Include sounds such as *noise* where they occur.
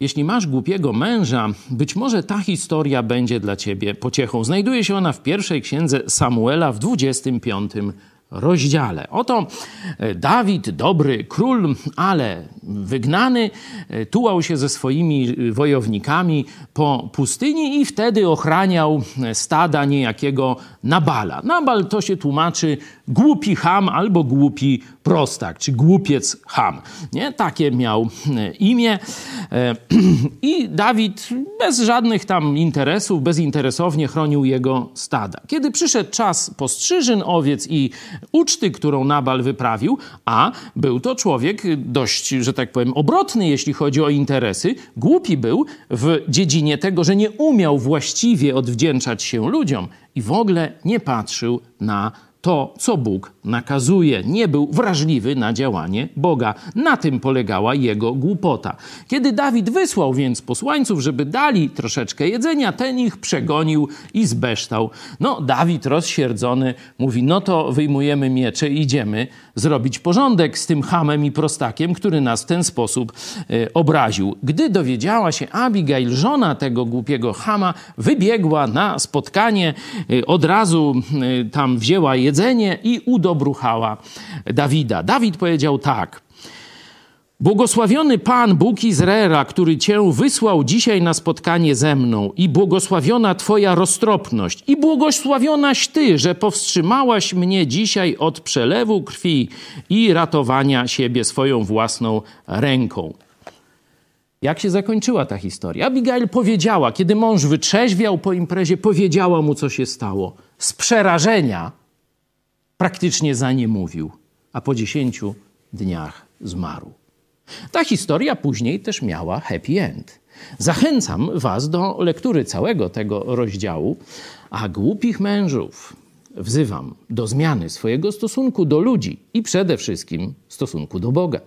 Jeśli masz głupiego męża, być może ta historia będzie dla ciebie pociechą. Znajduje się ona w pierwszej księdze Samuela w 25 rozdziale. Oto e, Dawid, dobry król, ale wygnany, e, tułał się ze swoimi e, wojownikami po pustyni i wtedy ochraniał stada niejakiego Nabala. Nabal to się tłumaczy głupi ham albo głupi prostak, czy głupiec ham. Nie? Takie miał imię. *clears throat* I Dawid bez żadnych tam interesów, bezinteresownie chronił jego stada. Kiedy przyszedł czas postrzyżyn owiec i uczty, którą Nabal wyprawił, a był to człowiek dość, że tak powiem, obrotny, jeśli chodzi o interesy, głupi był w dziedzinie tego, że nie umiał właściwie odwdzięczać się ludziom i w ogóle nie patrzył na to, co Bóg nakazuje. Nie był wrażliwy na działanie Boga. Na tym polegała jego głupota. Kiedy Dawid wysłał więc posłańców, żeby dali troszeczkę jedzenia, ten ich przegonił i zbeształ. No, Dawid rozsierdzony mówi: No to wyjmujemy miecze i idziemy zrobić porządek z tym hamem i prostakiem, który nas w ten sposób e, obraził. Gdy dowiedziała się Abigail, żona tego głupiego hama, wybiegła na spotkanie, e, od razu e, tam wzięła jedzenie i udobruchała Dawida. Dawid powiedział tak. Błogosławiony Pan Bóg Izraela, który Cię wysłał dzisiaj na spotkanie ze mną, i błogosławiona Twoja roztropność, i błogosławionaś Ty, że powstrzymałaś mnie dzisiaj od przelewu krwi i ratowania siebie swoją własną ręką. Jak się zakończyła ta historia? Abigail powiedziała, kiedy mąż wytrzeźwiał po imprezie, powiedziała mu, co się stało. Z przerażenia praktycznie za nie mówił, a po dziesięciu dniach zmarł. Ta historia później też miała happy end. Zachęcam Was do lektury całego tego rozdziału, a głupich mężów wzywam do zmiany swojego stosunku do ludzi i przede wszystkim stosunku do Boga.